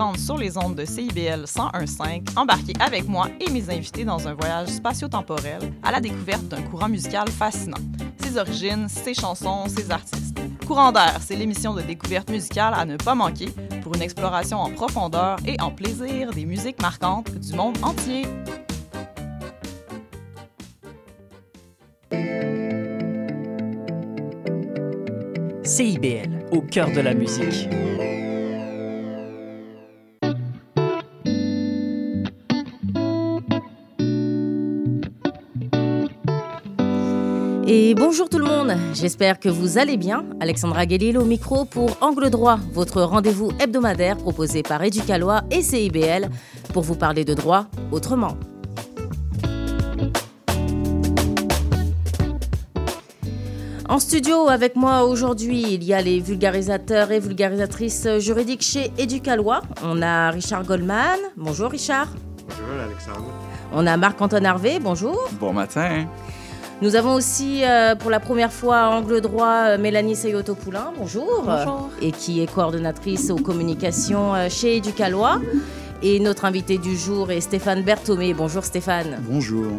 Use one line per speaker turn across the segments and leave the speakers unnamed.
20h30 sur les ondes de CIBL 101.5, embarquez avec moi et mes invités dans un voyage spatio-temporel à la découverte d'un courant musical fascinant. Ses origines, ses chansons, ses artistes. Courant d'air, c'est l'émission de découverte musicale à ne pas manquer pour une exploration en profondeur et en plaisir des musiques marquantes du monde entier.
CIBL, au cœur de la musique.
Et bonjour tout le monde, j'espère que vous allez bien. Alexandra Guélil au micro pour Angle Droit, votre rendez-vous hebdomadaire proposé par Éducalois et CIBL pour vous parler de droit autrement. En studio avec moi aujourd'hui, il y a les vulgarisateurs et vulgarisatrices juridiques chez Éducalois. On a Richard Goldman. Bonjour Richard.
Bonjour Alexandre.
On a Marc-Antoine Harvé. Bonjour.
Bon matin.
Nous avons aussi euh, pour la première fois à angle droit euh, Mélanie Seyoto-Poulain. Bonjour.
Bonjour.
Et qui est coordonnatrice aux communications euh, chez Éducalois. Et notre invité du jour est Stéphane Berthomé. Bonjour Stéphane.
Bonjour.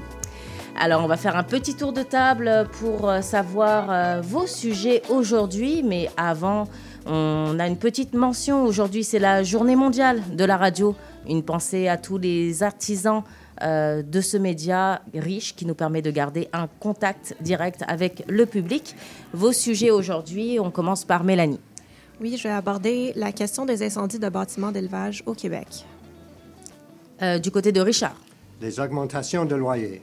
Alors, on va faire un petit tour de table pour euh, savoir euh, vos sujets aujourd'hui. Mais avant, on a une petite mention. Aujourd'hui, c'est la journée mondiale de la radio. Une pensée à tous les artisans euh, de ce média riche qui nous permet de garder un contact direct avec le public. Vos sujets aujourd'hui, on commence par Mélanie.
Oui, je vais aborder la question des incendies de bâtiments d'élevage au Québec.
Euh, du côté de Richard.
Les augmentations de loyers.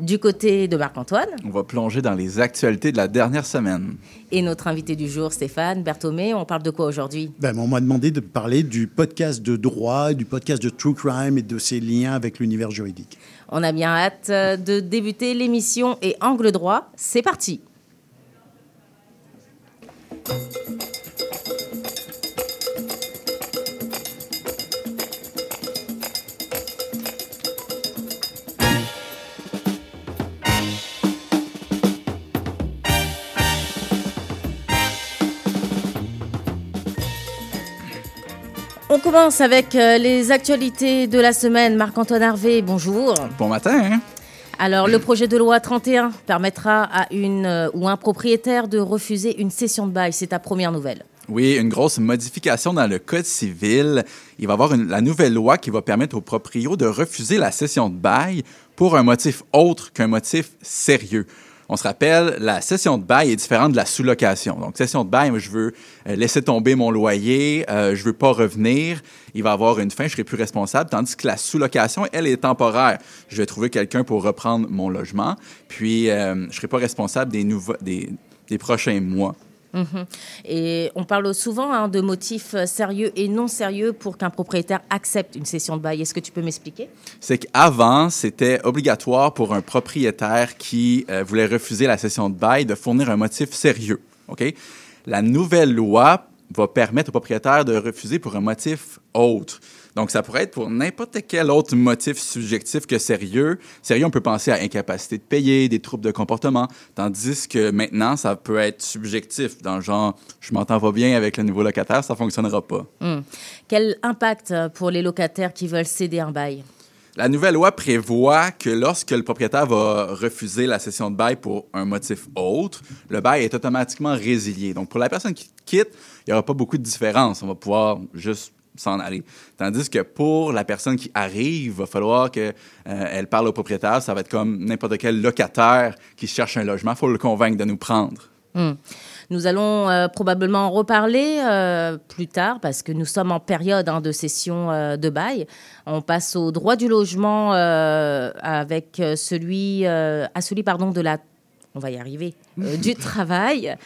Du côté de Marc-Antoine.
On va plonger dans les actualités de la dernière semaine.
Et notre invité du jour, Stéphane Berthomé. On parle de quoi aujourd'hui?
Ben, on m'a demandé de parler du podcast de droit, du podcast de True Crime et de ses liens avec l'univers juridique.
On a bien hâte euh, de débuter l'émission et Angle droit, c'est parti. Commence avec euh, les actualités de la semaine. Marc-Antoine Harvé, bonjour.
Bon matin. hein?
Alors, le projet de loi 31 permettra à une euh, ou un propriétaire de refuser une cession de bail. C'est ta première nouvelle.
Oui, une grosse modification dans le Code civil. Il va y avoir une- la nouvelle loi qui va permettre aux proprios de refuser la cession de bail pour un motif autre qu'un motif sérieux. On se rappelle, la cession de bail est différente de la sous-location. Donc, cession de bail, je veux euh, laisser tomber mon loyer, euh, je veux pas revenir, il va avoir une fin, je serai plus responsable. Tandis que la sous-location, elle est temporaire. Je vais trouver quelqu'un pour reprendre mon logement, puis euh, je serai pas responsable des, des, des prochains mois.
Mhm. Et on parle souvent hein, de motifs sérieux et non sérieux pour qu'un propriétaire accepte une cession de bail. Est-ce que tu peux m'expliquer?
C'est qu'avant, c'était obligatoire pour un propriétaire qui euh, voulait refuser la cession de bail de fournir un motif sérieux. OK? La nouvelle loi va permettre au propriétaire de refuser pour un motif autre. Donc, ça pourrait être pour n'importe quel autre motif subjectif que sérieux. Sérieux, on peut penser à incapacité de payer, des troubles de comportement, tandis que maintenant, ça peut être subjectif, dans le genre, je m'entends pas bien avec le nouveau locataire, ça fonctionnera pas.
Hmm. Quel impact euh, pour les locataires qui veulent céder un bail?
La nouvelle loi prévoit que lorsque le propriétaire va refuser la cession de bail pour un motif autre, le bail est automatiquement résilié. Donc, pour la personne qui quitte, il n'y aura pas beaucoup de différence. On va pouvoir juste s'en aller. Tandis que pour la personne qui arrive, il va falloir qu'elle elle parle au propriétaire. Ça va être comme n'importe quel locataire qui cherche un logement. Il faut le convaincre de nous prendre.
Hmm. Nous allons euh, probablement en reparler euh, plus tard parce que nous sommes en période hein, de session euh, de bail. On passe au droit du logement euh, avec euh, celui, euh, à celui pardon, de la, on va y arriver, euh, du travail,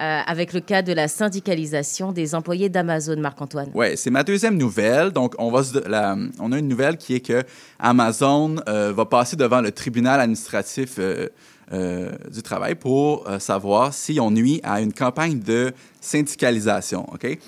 euh, avec le cas de la syndicalisation des employés d'Amazon, Marc-Antoine.
Ouais, c'est ma deuxième nouvelle. Donc, on, a une nouvelle qui est que Amazon euh, va passer devant le tribunal administratif euh, du travail pour savoir si on nuit à une campagne de syndicalisation. OK?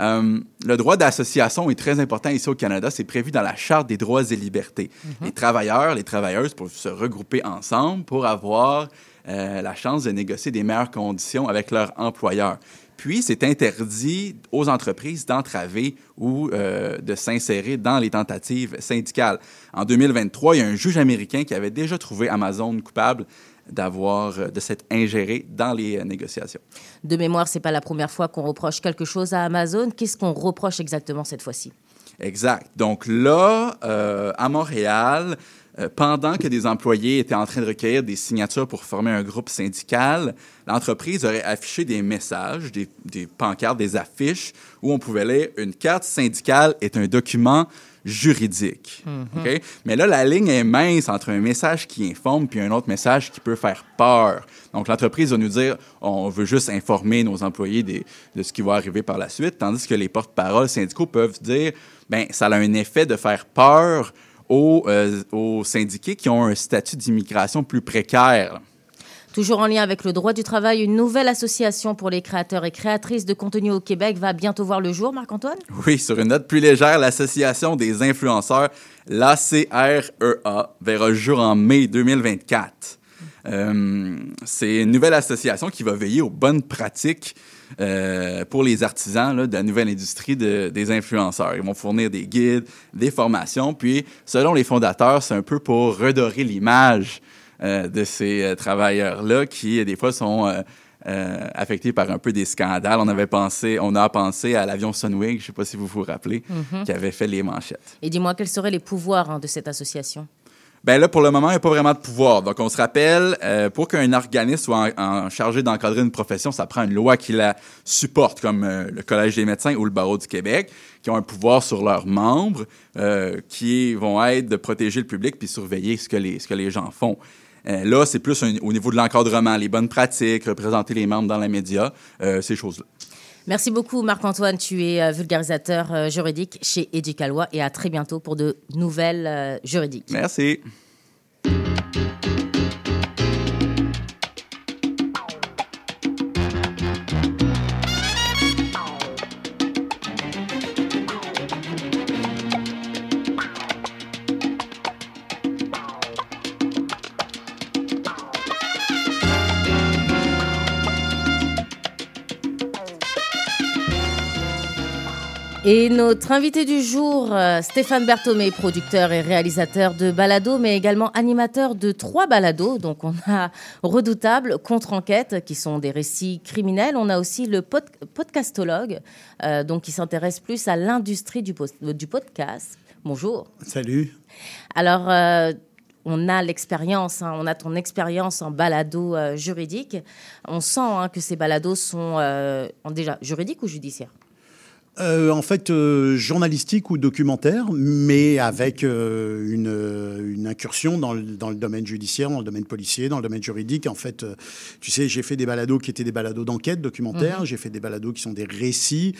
Euh, le droit d'association est très important ici au Canada. C'est prévu dans la Charte des droits et libertés. Les travailleurs, les travailleuses peuvent se regrouper ensemble pour avoir euh, la chance de négocier des meilleures conditions avec leur employeur. Puis, c'est interdit aux entreprises d'entraver ou euh, de s'insérer dans les tentatives syndicales. En 2023, il y a un juge américain qui avait déjà trouvé Amazon coupable d'avoir euh, de s'être ingéré dans les euh, négociations.
De mémoire, c'est pas la première fois qu'on reproche quelque chose à Amazon. Qu'est-ce qu'on reproche exactement cette fois-ci?
Exact. Donc là, euh, à Montréal, euh, pendant que des employés étaient en train de recueillir des signatures pour former un groupe syndical, l'entreprise aurait affiché des messages, des, des pancartes, des affiches où on pouvait lire une carte syndicale est un document juridique. OK? Mais là, la ligne est mince entre un message qui informe puis un autre message qui peut faire peur. Donc, l'entreprise va nous dire on veut juste informer nos employés des- de ce qui va arriver par la suite, tandis que les porte-paroles syndicaux peuvent dire ben ça a un effet de faire peur aux, euh, aux syndiqués qui ont un statut d'immigration plus précaire.
Toujours en lien avec le droit du travail, une nouvelle association pour les créateurs et créatrices de contenu au Québec va bientôt voir le jour, Marc-Antoine?
Oui, sur une note plus légère, l'Association des influenceurs, l'ACREA, verra le jour en mai 2024. Euh, c'est une nouvelle association qui va veiller aux bonnes pratiques euh, pour les artisans de la nouvelle industrie de- des influenceurs. Ils vont fournir des guides, des formations, puis selon les fondateurs, c'est un peu pour redorer l'image de ces euh, travailleurs-là qui, euh, des fois, sont euh, euh, affectés par un peu des scandales. On avait pensé, on a pensé à l'avion Sunwing, je ne sais pas si vous vous rappelez, qui avait fait les manchettes.
Et dis-moi, quels seraient les pouvoirs hein, de cette association?
Ben là, pour le moment, il n'y a pas vraiment de pouvoir. Donc, on se rappelle, euh, pour qu'un organisme soit en, en chargé d'encadrer une profession, ça prend une loi qui la supporte, comme euh, le Collège des médecins ou le Barreau du Québec, qui ont un pouvoir sur leurs membres, euh, qui vont être de protéger le public puis surveiller ce que les, ce que les gens font. Euh, là, c'est plus un- au niveau de l'encadrement, les bonnes pratiques, représenter les membres dans les médias, euh, ces choses-là.
Merci beaucoup, Marc-Antoine. Tu es euh, vulgarisateur euh, juridique chez Éducalois et à très bientôt pour de nouvelles juridiques.
Merci.
Et notre invité du jour, euh, Stéphane Berthomé, producteur et réalisateur de Balado, mais également animateur de trois balados. Donc on a Redoutable, Contre-enquête, qui sont des récits criminels. On a aussi le pod- podcastologue, euh, donc qui s'intéresse plus à l'industrie du, podcast. Bonjour.
Salut.
Alors, euh, on a l'expérience, hein, on a ton expérience en balado euh, juridique. On sent hein, que ces balados sont euh, déjà juridiques ou judiciaires
Euh, en fait, euh, journalistique ou documentaire, mais avec euh, une, une incursion dans le, dans le domaine judiciaire, dans le domaine policier, dans le domaine juridique. En fait, tu sais, j'ai fait des balados qui étaient des balados d'enquête documentaire, j'ai fait des balados qui sont des récits.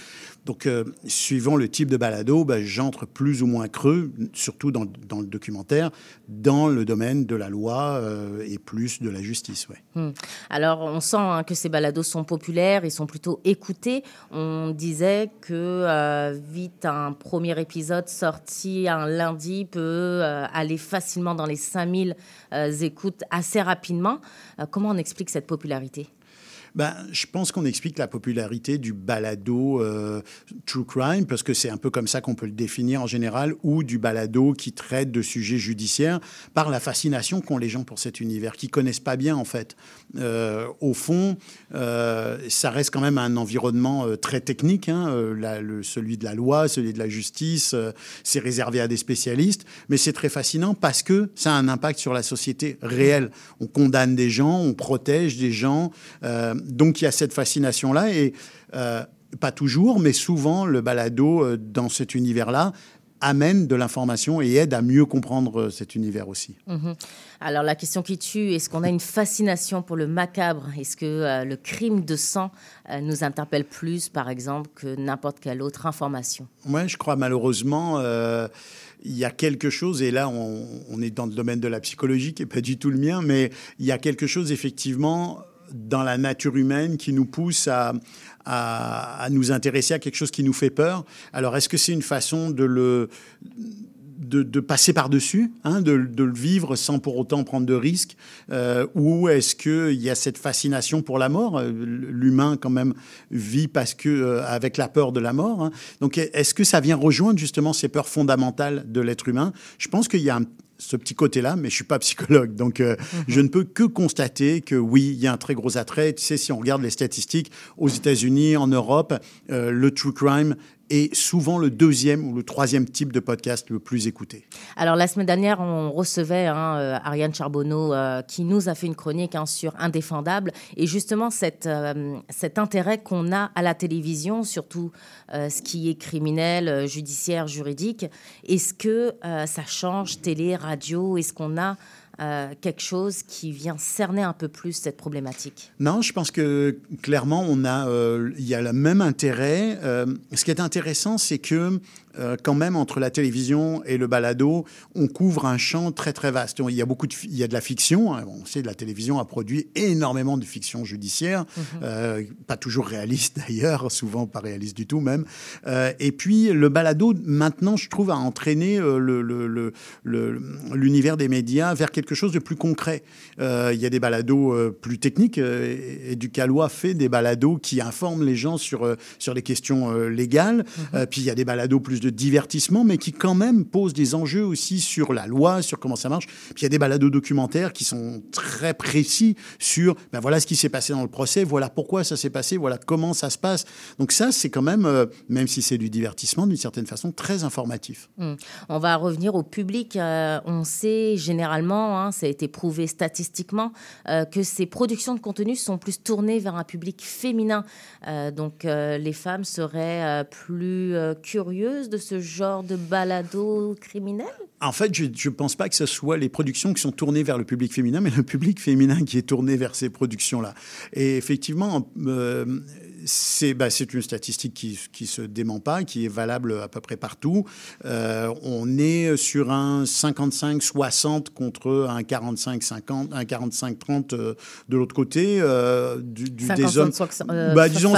Donc, suivant le type de balado, bah, j'entre plus ou moins creux, surtout dans, dans le documentaire, dans le domaine de la loi et plus de la justice. Ouais.
Hmm. Alors, on sent hein, que ces balados sont populaires, ils sont plutôt écoutés. On disait que euh, vite un premier épisode sorti un lundi peut euh, aller facilement dans les 5000 euh, écoutes assez rapidement. Comment on explique cette popularité?
Ben, je pense qu'on explique la popularité du balado euh, true crime, parce que c'est un peu comme ça qu'on peut le définir en général, ou du balado qui traite de sujets judiciaires, par la fascination qu'ont les gens pour cet univers, qui connaissent pas bien en fait. Euh, au fond, euh, ça reste quand même un environnement très technique, hein, celui de la loi, celui de la justice, c'est réservé à des spécialistes, mais c'est très fascinant parce que ça a un impact sur la société réelle. On condamne des gens, on protège des gens, donc il y a cette fascination-là et euh, pas toujours, mais souvent le balado euh, dans cet univers-là amène de l'information et aide à mieux comprendre euh, cet univers aussi.
Mhm. Alors la question qui tue, est-ce qu'on a une fascination pour le macabre? Est-ce que euh, le crime de sang euh, nous interpelle plus, par exemple, que n'importe quelle autre information?
Moi, je crois malheureusement, euh, il y a quelque chose, et là, on, on est dans le domaine de la psychologie, qui n'est pas du tout le mien, mais il y a quelque chose, effectivement, dans la nature humaine qui nous pousse à, à, nous intéresser à quelque chose qui nous fait peur. Alors, est-ce que c'est une façon de le de, passer par-dessus, hein, de, le vivre sans pour autant prendre de risques euh, Ou est-ce qu'il y a cette fascination pour la mort? Euh, L'humain, quand même, vit parce que, euh, avec la peur de la mort. Hein. Donc, est-ce que ça vient rejoindre justement ces peurs fondamentales de l'être humain? Je pense qu'il y a ce petit côté-là, mais je suis pas psychologue, donc mhm. je ne peux que constater que oui, il y a un très gros attrait. Tu sais, si on regarde les statistiques aux États-Unis, en Europe, le true crime est souvent le deuxième ou le troisième type de podcast le plus écouté.
Alors la semaine dernière, on recevait hein, euh, Ariane Charbonneau euh, qui nous a fait une chronique hein, sur Indéfendable et justement euh, cet intérêt qu'on a à la télévision, surtout ce qui est criminel, judiciaire, juridique. Est-ce que ça change télé, radio? Est-ce qu'on a euh, quelque chose qui vient cerner un peu plus cette problématique
Non, je pense que clairement, on a, euh, il y a le même intérêt. Euh, ce qui est intéressant, c'est que euh, quand même, entre la télévision et le balado, on couvre un champ très très vaste. Il y a beaucoup de, il y a de la fiction. Hein. On sait que la télévision a produit énormément de fiction judiciaire, mhm. euh, pas toujours réaliste d'ailleurs, souvent pas réaliste du tout même. Euh, et puis le balado, maintenant, je trouve, a entraîné l'univers des médias vers quelque chose de plus concret. il y a des balados plus techniques. et Ducalois fait des balados qui informent les gens sur, sur les questions légales. Mhm. puis il y a des balados plus de divertissement, mais qui quand même pose des enjeux aussi sur la loi, sur comment ça marche. Puis il y a des balados documentaires qui sont très précis sur, ben voilà ce qui s'est passé dans le procès, voilà pourquoi ça s'est passé, voilà comment ça se passe. Donc ça, c'est quand même, euh, même si c'est du divertissement, d'une certaine façon, très informatif.
Hum. On va revenir au public. Euh, on sait généralement, hein, ça a été prouvé statistiquement, euh, que ces productions de contenu sont plus tournées vers un public féminin. donc les femmes seraient plus curieuses de ce genre de balado criminel?
En fait, je ne pense pas que ce soit les productions qui sont tournées vers le public féminin, mais le public féminin qui est tourné vers ces productions-là. Et effectivement, euh, bah, c'est une statistique qui ne se dément pas, qui est valable à peu près partout. Euh, on est sur un 55-60 contre un 45-50, un 45-30 euh, de l'autre côté. Euh, du, des hommes. Bah, disons,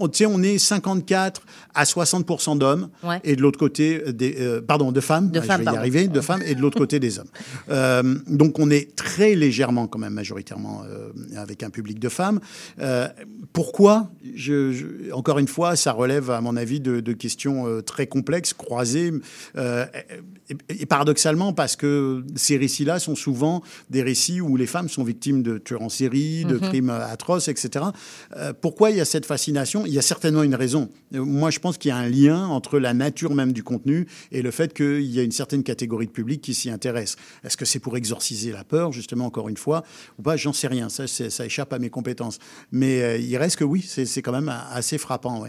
on, on, est 54 à 60% d'hommes et de l'autre côté, des, pardon, de femmes, de je vais y arriver, de femmes, et de l'autre côté des hommes. donc on est très légèrement quand même majoritairement avec un public de femmes. pourquoi encore une fois, ça relève, à mon avis, de, questions euh, très complexes, croisées, euh, et, paradoxalement, parce que ces récits-là sont souvent des récits où les femmes sont victimes de tueurs en série, de mhm. crimes atroces, etc. Euh, pourquoi il y a cette fascination? Il y a certainement une raison. Moi, je pense qu'il y a un lien entre la nature même du contenu et le fait qu'il y a une certaine catégorie de public qui s'y intéresse. Est-ce que c'est pour exorciser la peur, justement, encore une fois, ou pas? J'en sais rien. Ça, ça échappe à mes compétences. Mais il reste que oui, c'est quand même assez frappant.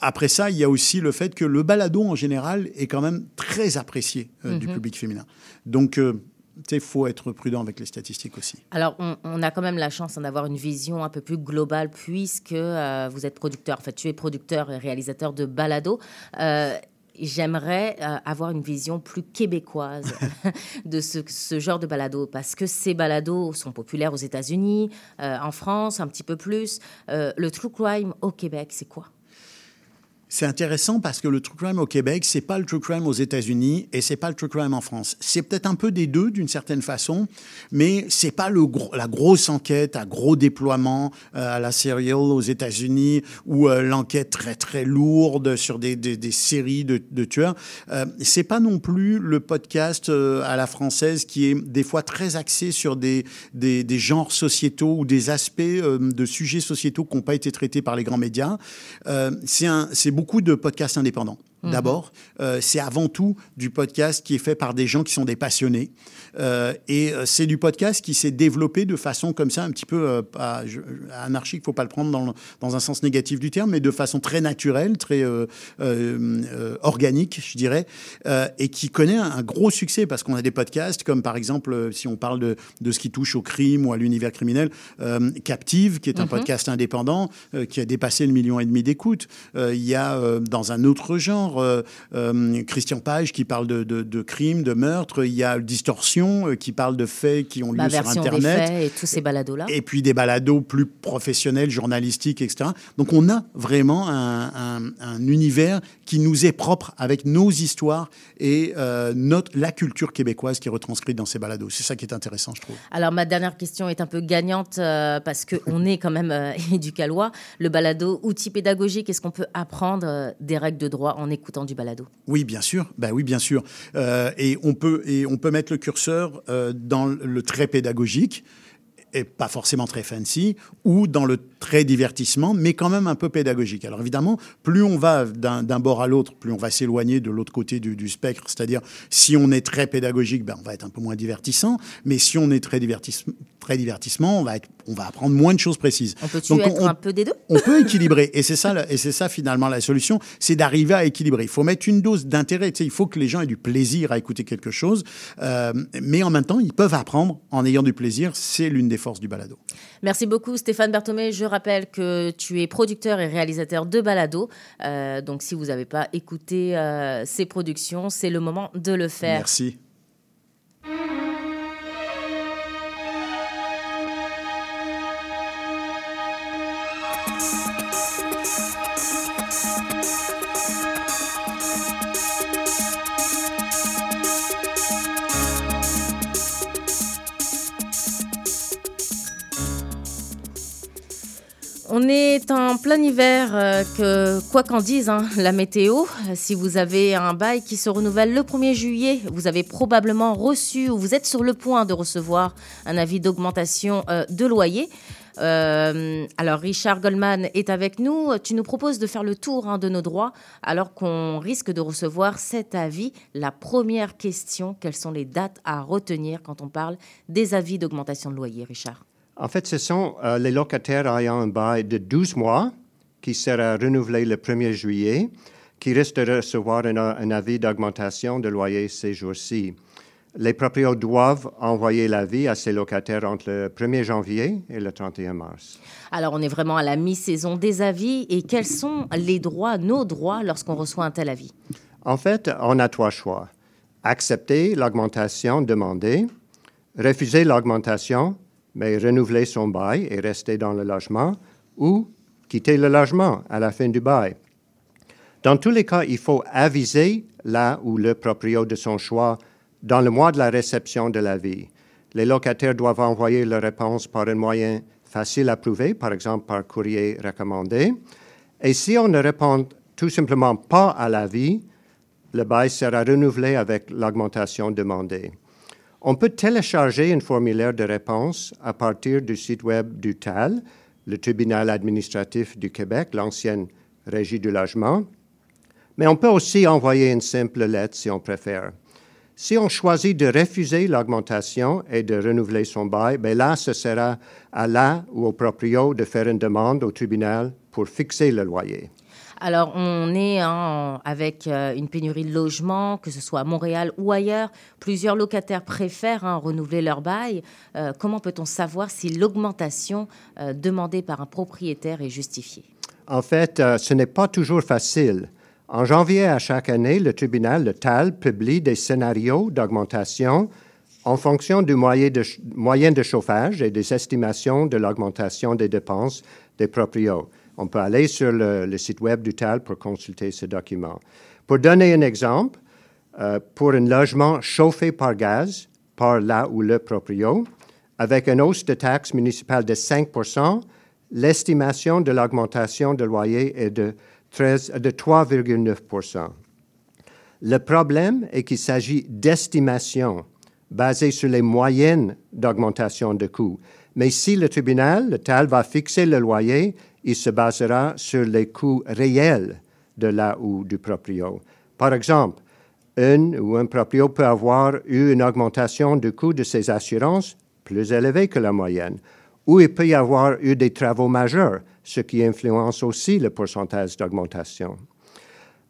Après ça, il y a aussi le fait que le balado, en général, est quand même très apprécié euh, du mhm. public féminin. Donc, euh, il faut être prudent avec les statistiques aussi.
Alors, on, a quand même la chance d'avoir une vision un peu plus globale puisque euh, vous êtes producteur. En fait, tu es producteur et réalisateur de balado j'aimerais avoir une vision plus québécoise de ce, genre de balado parce que ces balados sont populaires aux États-Unis, en France un petit peu plus. le true crime au Québec, c'est quoi?
C'est intéressant parce que le true crime au Québec, c'est pas le true crime aux États-Unis et c'est pas le true crime en France. C'est peut-être un peu des deux d'une certaine façon, mais c'est pas la grosse enquête à gros déploiement euh, à la serial aux États-Unis ou euh, l'enquête très très lourde sur des, séries de, tueurs. Euh, c'est pas non plus le podcast euh, à la française qui est des fois très axé sur des genres sociétaux ou des aspects de sujets sociétaux qui n'ont pas été traités par les grands médias. c'est un c'est beaucoup de podcasts indépendants. Mhm. D'abord, euh, c'est avant tout du podcast qui est fait par des gens qui sont des passionnés. Euh, et euh, c'est du podcast qui s'est développé de façon comme ça, un petit peu anarchique, il ne faut pas le prendre dans, dans, un sens négatif du terme, mais de façon très naturelle, très organique, je dirais, et qui connaît un, gros succès parce qu'on a des podcasts comme par exemple, si on parle de, de ce qui touche au crime ou à l'univers criminel, Captive, qui est un mhm. podcast indépendant qui a dépassé le million et demi d'écoutes. Il y a dans un autre genre, euh, euh, Christian Page qui parle de, de, de crimes, de meurtres. Il y a Distorsion euh, qui parle de faits qui ont lieu
Ma
sur Internet.
des faits et tous ces balados-là.
Et puis des balados plus professionnels, journalistiques, etc. Donc on a vraiment un, un- un univers qui nous est propre avec nos histoires et euh, notre, la culture québécoise qui est retranscrite dans ces balados. C'est ça qui est intéressant, je trouve.
Alors ma dernière question est un peu gagnante euh, parce qu'on est quand même éducalois. Le balado, outil pédagogique, est-ce qu'on peut apprendre des règles de droit en écoutant du balado
Oui, bien sûr. Ben oui, bien sûr. Euh, et on peut et on peut mettre le curseur euh, dans le trait pédagogique et pas forcément très fancy, ou dans le très divertissement, mais quand même un peu pédagogique. Alors évidemment, plus on va d'un bord à l'autre, plus on va s'éloigner de l'autre côté du, spectre. C'est-à-dire, si on est très pédagogique, ben, on va être un peu moins divertissant, mais si on est très, divertis- très divertissement, on va, être, on va apprendre moins de choses précises.
On peut-tu
Donc,
être
on-
un peu des deux?
on peut équilibrer. Et c'est ça, la- et c'est ça finalement la solution, c'est d'arriver à équilibrer. Il faut mettre une dose d'intérêt. Tu sais, il faut que les gens aient du plaisir à écouter quelque chose, euh, mais en même temps, ils peuvent apprendre en ayant du plaisir. C'est l'une des forces du balado.
Merci beaucoup Stéphane Berthomé. Je rappelle que tu es producteur et réalisateur de balado. Euh, donc si vous n'avez pas écouté euh, ces productions, c'est le moment de le faire.
Merci.
On est en plein hiver, euh, que quoi qu'en dise hein, la météo, euh, si vous avez un bail qui se renouvelle le 1er juillet, vous avez probablement reçu ou vous êtes sur le point de recevoir un avis d'augmentation euh, de loyer. Alors Richard Goldman est avec nous. Tu nous proposes de faire le tour hein, de nos droits alors qu'on risque de recevoir cet avis. La première question, quelles sont les dates à retenir quand on parle des avis d'augmentation de loyer, Richard?
En fait, ce sont euh, les locataires ayant un bail de 12 mois qui sera renouvelé le 1er juillet, qui risquent de recevoir un, un avis d'augmentation de loyer ces jours-ci. Les propriétaires doivent envoyer l'avis à ces locataires entre le 1er janvier et le 31 mars.
Alors, on est vraiment à la mi-saison des avis. Et quels sont les droits, nos droits, lorsqu'on reçoit un tel avis?
En fait, on a trois choix. Accepter l'augmentation demandée, refuser l'augmentation, mais renouveler son bail et rester dans le logement, ou quitter le logement à la fin du bail. Dans tous les cas, il faut aviser là ou le propriétaire de son choix dans le mois de la réception de l'avis. Les locataires doivent envoyer leur réponse par un moyen facile à prouver, par exemple par courrier recommandé. Et si on ne répond tout simplement pas à l'avis, le bail sera renouvelé avec l'augmentation demandée. On peut télécharger un formulaire de réponse à partir du site web du TAL, le tribunal administratif du Québec, l'ancienne régie du logement, mais on peut aussi envoyer une simple lettre si on préfère. Si on choisit de refuser l'augmentation et de renouveler son bail, bien là, ce sera à la ou au proprio de faire une demande au tribunal pour fixer le loyer.
Alors, on est hein, avec euh, une pénurie de logements, que ce soit à Montréal ou ailleurs. Plusieurs locataires préfèrent hein, renouveler leur bail. Euh, comment peut-on savoir si l'augmentation euh, demandée par un propriétaire est justifiée?
En fait, ce n'est pas toujours facile. En janvier à chaque année, le tribunal, le TAL, publie des scénarios d'augmentation en fonction du moyen de, moyen de chauffage et des estimations de l'augmentation des dépenses des propriétaires. On peut aller sur le, site web du TAL pour consulter ce document. Pour donner un exemple, euh, pour un logement chauffé par gaz, par là ou le proprio, avec une hausse de taxe municipale de 5% l'estimation de l'augmentation de loyer est de, 13 de 3,9% Le problème est qu'il s'agit d'estimations basées sur les moyennes d'augmentation de coûts. Mais si le tribunal, le TAL, va fixer le loyer, il se basera sur les coûts réels de là ou du proprio. Par exemple, un ou un proprio peut avoir eu une augmentation du coût de ses assurances plus élevée que la moyenne, ou il peut y avoir eu des travaux majeurs, ce qui influence aussi le pourcentage d'augmentation.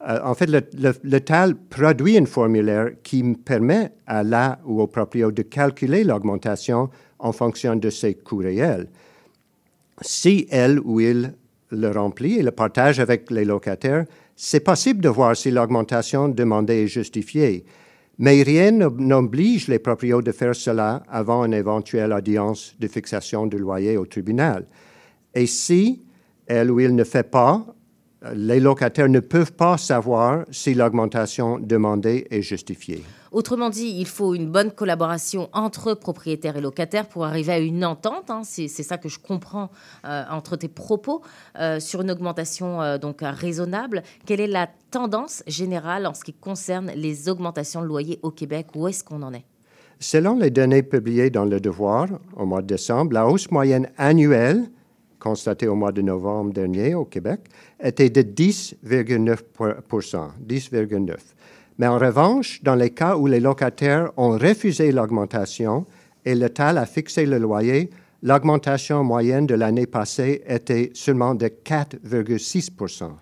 Euh, en fait, le, le- TAL produit un formulaire qui permet à la ou au proprio de calculer l'augmentation en fonction de ses coûts réels. Si elle ou il le remplit et le partage avec les locataires, C'est possible de voir si l'augmentation demandée est justifiée, mais rien n'oblige les propriétaires de faire cela avant une éventuelle audience de fixation du loyer au tribunal. Et si elle ou il ne fait pas, les locataires ne peuvent pas savoir si l'augmentation demandée est justifiée.
Autrement dit, il faut une bonne collaboration entre propriétaires et locataires pour arriver à une entente. Hein. c'est ça que je comprends euh, entre tes propos euh, sur une augmentation euh, donc raisonnable. Quelle est la tendance générale en ce qui concerne les augmentations de loyer au Québec? Où est-ce qu'on en est?
Selon les données publiées dans Le Devoir au mois de décembre, la hausse moyenne annuelle constatée au mois de novembre dernier au Québec était de 10,9 10,9 mais en revanche, dans les cas où les locataires ont refusé l'augmentation et l'État a fixé le loyer, l'augmentation moyenne de l'année passée était seulement de 4,6%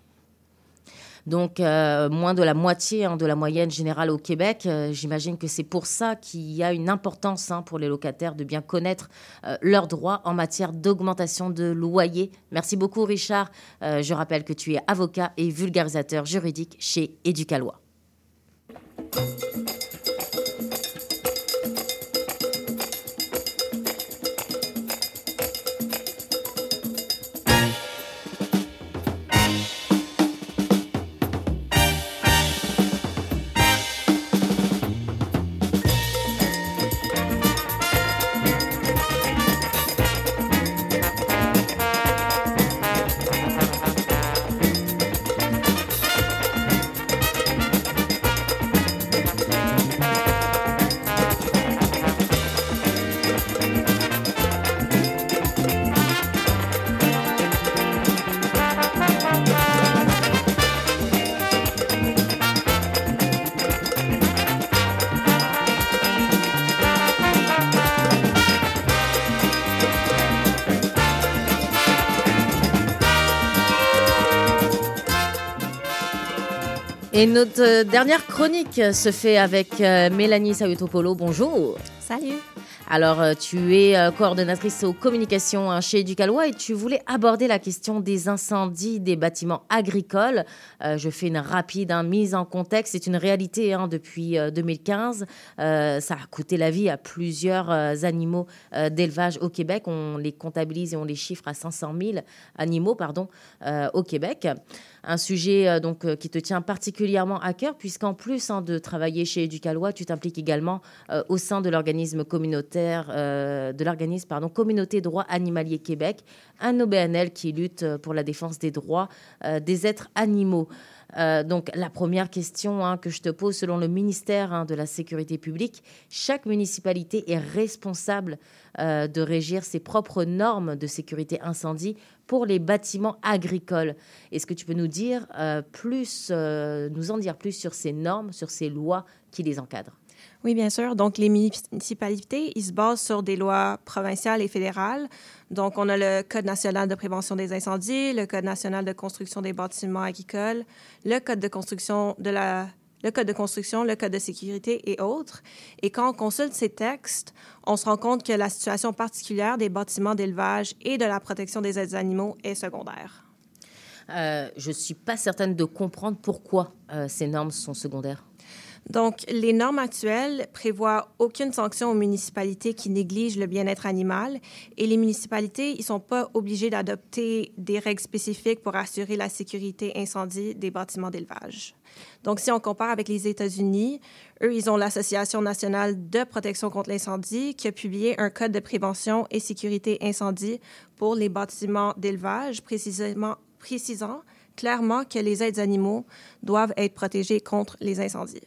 donc euh, moins de la moitié hein, de la moyenne générale au Québec. Euh, j'imagine que c'est pour ça qu'il y a une importance hein, pour les locataires de bien connaître euh, leurs droits en matière d'augmentation de loyer. Merci beaucoup Richard. je rappelle que tu es avocat et vulgarisateur juridique chez Éducalois. Thank you. Et notre euh, dernière chronique se fait avec euh, Mélanie Sayutopolo. Bonjour.
Salut.
Alors, euh, tu es coordonnatrice aux communications hein, chez Ducalois et tu voulais aborder la question des incendies des bâtiments agricoles. je fais une rapide hein, mise en contexte. C'est une réalité hein, depuis 2015. ça a coûté la vie à plusieurs animaux d'élevage au Québec. On les comptabilise et on les chiffre à 500 000 animaux pardon, au Québec un sujet euh, donc euh, qui te tient particulièrement à cœur, puisqu'en plus hein, de travailler chez Éducalois, tu t'impliques également euh, au sein de l'organisme communautaire, de l'organisme pardon Communauté Droits Animaliers Québec, un OBNL qui lutte pour la défense des droits des êtres animaux. Donc la première question hein, que je te pose, selon le ministère hein, de la Sécurité publique, chaque municipalité est responsable de régir ses propres normes de sécurité incendie pour les bâtiments agricoles. Est-ce que tu peux nous dire euh, plus, euh, nous en dire plus sur ces normes, sur ces lois qui les encadrent?
Oui, bien sûr. Donc, les municipalités, ils se basent sur des lois provinciales et fédérales. Donc, on a le Code national de prévention des incendies, le Code national de construction des bâtiments agricoles, le Code de construction le code de construction, le code de sécurité et autres. Et quand on consulte ces textes, on se rend compte que la situation particulière des bâtiments d'élevage et de la protection des animaux est secondaire.
Euh, je ne suis pas certaine de comprendre pourquoi euh, ces normes sont secondaires.
Donc, les normes actuelles prévoient aucune sanction aux municipalités qui négligent le bien-être animal et les municipalités, ils sont pas obligés d'adopter des règles spécifiques pour assurer la sécurité incendie des bâtiments d'élevage. Donc, si on compare avec les États-Unis, eux, ils ont l'Association nationale de protection contre l'incendie qui a publié un code de prévention et sécurité incendie pour les bâtiments d'élevage, précisément précisant clairement que les aides animaux doivent être protégés contre les incendies.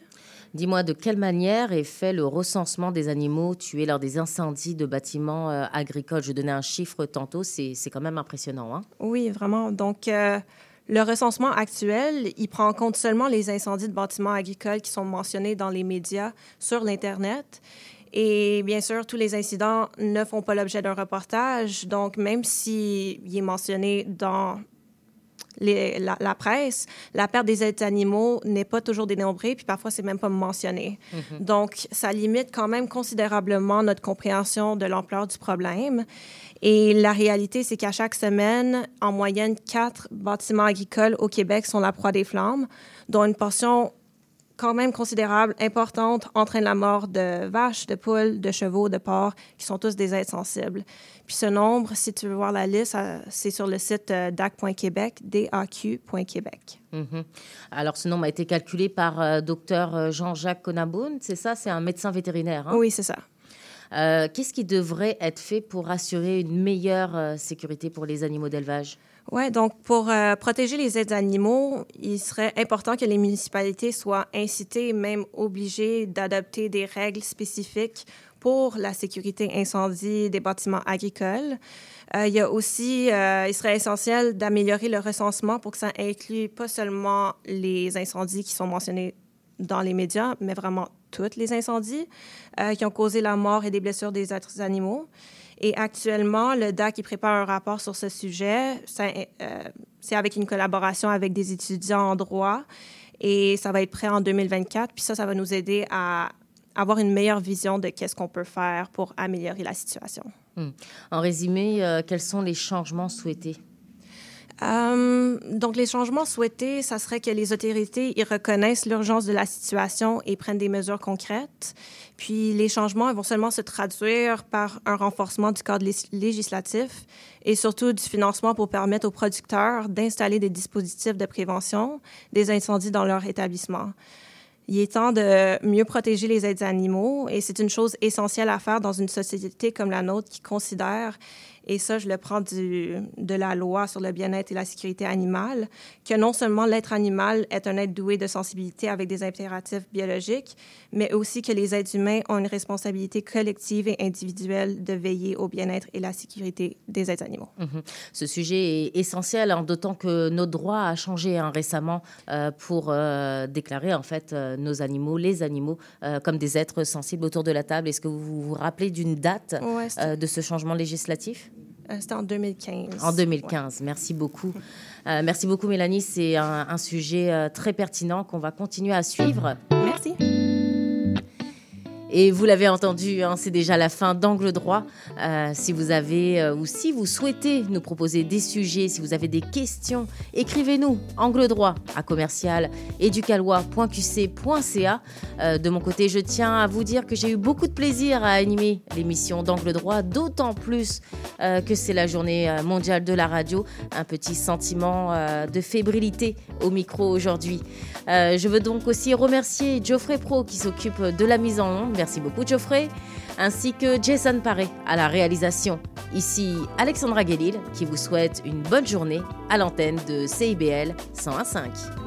Dis-moi de quelle manière est fait le recensement des animaux tués lors des incendies de bâtiments euh, agricoles? Je donnais un chiffre tantôt, c'est quand même impressionnant. Hein?
Oui, vraiment. Donc, euh, le recensement actuel, il prend en compte seulement les incendies de bâtiments agricoles qui sont mentionnés dans les médias sur l'Internet. Et bien sûr, tous les incidents ne font pas l'objet d'un reportage. Donc, même s'il est mentionné dans la, presse, la perte des êtres animaux n'est pas toujours dénombrée, puis parfois c'est même pas mentionné. Mm-hmm. Donc, ça limite quand même considérablement notre compréhension de l'ampleur du problème. Et la réalité, c'est qu'à chaque semaine, en moyenne, quatre bâtiments agricoles au Québec sont la proie des flammes, dont une portion quand même considérable, importante, entraîne la mort de vaches, de poules, de chevaux, de porcs, qui sont tous des êtres sensibles. Puis ce nombre, si tu veux voir la liste, c'est sur le site euh, dac.québec, daq.québec.
Mhm. Alors ce nombre a été calculé par euh, docteur euh, Jean-Jacques Conaboun, c'est ça, c'est un médecin vétérinaire.
Hein? Oui, c'est ça.
Qu'est-ce qui devrait être fait pour assurer une meilleure sécurité pour les animaux d'élevage?
Oui, donc pour euh, protéger les aides animaux, il serait important que les municipalités soient incitées, même obligées d'adopter des règles spécifiques pour la sécurité incendie des bâtiments agricoles. Euh, il y a aussi, euh, il serait essentiel d'améliorer le recensement pour que ça inclue pas seulement les incendies qui sont mentionnés dans les médias, mais vraiment tous les incendies qui ont causé la mort et des blessures des êtres animaux. Et actuellement, le DAC prépare un rapport sur ce sujet. Euh, c'est avec une collaboration avec des étudiants en droit et ça va être prêt en 2024. Puis ça, ça va nous aider à avoir une meilleure vision de qu'est-ce qu'on peut faire pour améliorer la situation.
Hmm. En résumé, euh, quels sont les changements souhaités?
Euh, donc, les changements souhaités, ça serait que les autorités y reconnaissent l'urgence de la situation et prennent des mesures concrètes. Puis, les changements vont seulement se traduire par un renforcement du cadre législatif et surtout du financement pour permettre aux producteurs d'installer des dispositifs de prévention des incendies dans leur établissement. Il est temps de mieux protéger les aides animaux et c'est une chose essentielle à faire dans une société comme la nôtre qui considère et ça, je le prends du, de la loi sur le bien-être et la sécurité animale, que non seulement l'être animal est un être doué de sensibilité avec des impératifs biologiques, mais aussi que les êtres humains ont une responsabilité collective et individuelle de veiller au bien-être et la sécurité des êtres animaux.
Mhm. Ce sujet est essentiel, hein, d'autant que notre droit a changé hein, récemment euh, pour euh, déclarer en fait euh, nos animaux, les animaux, comme des êtres sensibles autour de la table. Est-ce que vous vous rappelez d'une date de ce changement législatif?
C'était en 2015.
En 2015, merci beaucoup. Euh, merci beaucoup, Mélanie. C'est un, sujet euh, très pertinent qu'on va continuer à suivre.
Merci.
Et vous l'avez entendu, hein, c'est déjà la fin d'Angle droit. Euh, si vous avez euh, ou si vous souhaitez nous proposer des sujets, si vous avez des questions, écrivez-nous Angle droit à commercial éducalois.qc.ca. Euh, de mon côté, je tiens à vous dire que j'ai eu beaucoup de plaisir à animer l'émission d'Angle droit, d'autant plus que c'est la journée mondiale de la radio. Un petit sentiment de fébrilité au micro aujourd'hui. je veux donc aussi remercier Geoffrey Pro qui s'occupe de la mise en onde. Merci beaucoup Geoffrey, ainsi que Jason Paré à la réalisation. Ici Alexandra Guélil qui vous souhaite une bonne journée à l'antenne de CIBL 101.5.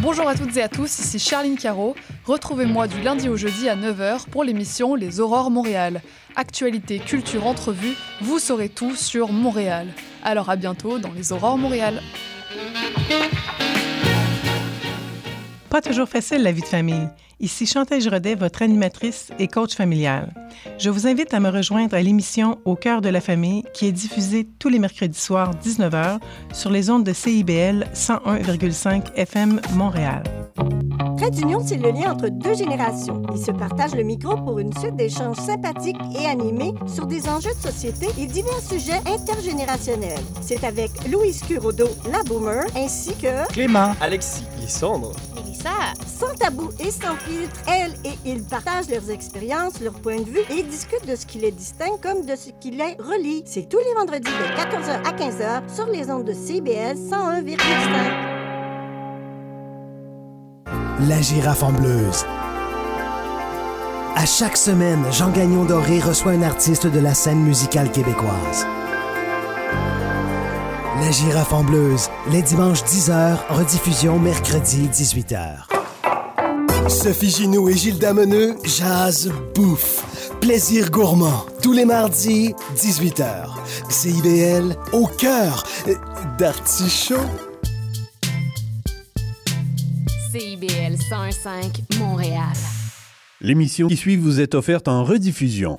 Bonjour à toutes et à tous, ici Charline Caro. Retrouvez-moi du lundi au jeudi à 9h pour l'émission Les Aurores Montréal. Actualité, culture, entrevue, vous saurez tout sur Montréal. Alors à bientôt dans Les Aurores Montréal.
Pas toujours facile la vie de famille. Ici Chantal Giraudet, votre animatrice et coach familial. Je vous invite à me rejoindre à l'émission Au cœur de la famille qui est diffusée tous les mercredis soirs 19h sur les ondes de CIBL 101,5 FM Montréal.
Trait d'union, c'est le lien entre deux générations. Ils se partagent le micro pour une suite d'échanges sympathiques et animés sur des enjeux de société et divers sujets intergénérationnels. C'est avec Louise Curodo, la boomer, ainsi que
Clément, Alexis, Lissandre,
Mélissa. Sans tabou et sans filtre, elles et ils partagent leurs expériences, leurs points de vue et discutent de ce qui les distingue comme de ce qui les relie. C'est tous les vendredis de 14h à 15h sur les ondes de CBL 101,5.
La girafe en. À chaque semaine, Jean Gagnon Doré reçoit un artiste de la scène musicale québécoise. La girafe en les dimanches 10h, rediffusion mercredi 18h. Sophie Ginou et Gilles Dameneux, jazz, bouffe, plaisir gourmand, tous les mardis, 18h. CIBL, au cœur d'artichaut.
CIBL 105 Montréal.
L'émission qui suit vous est offerte en rediffusion.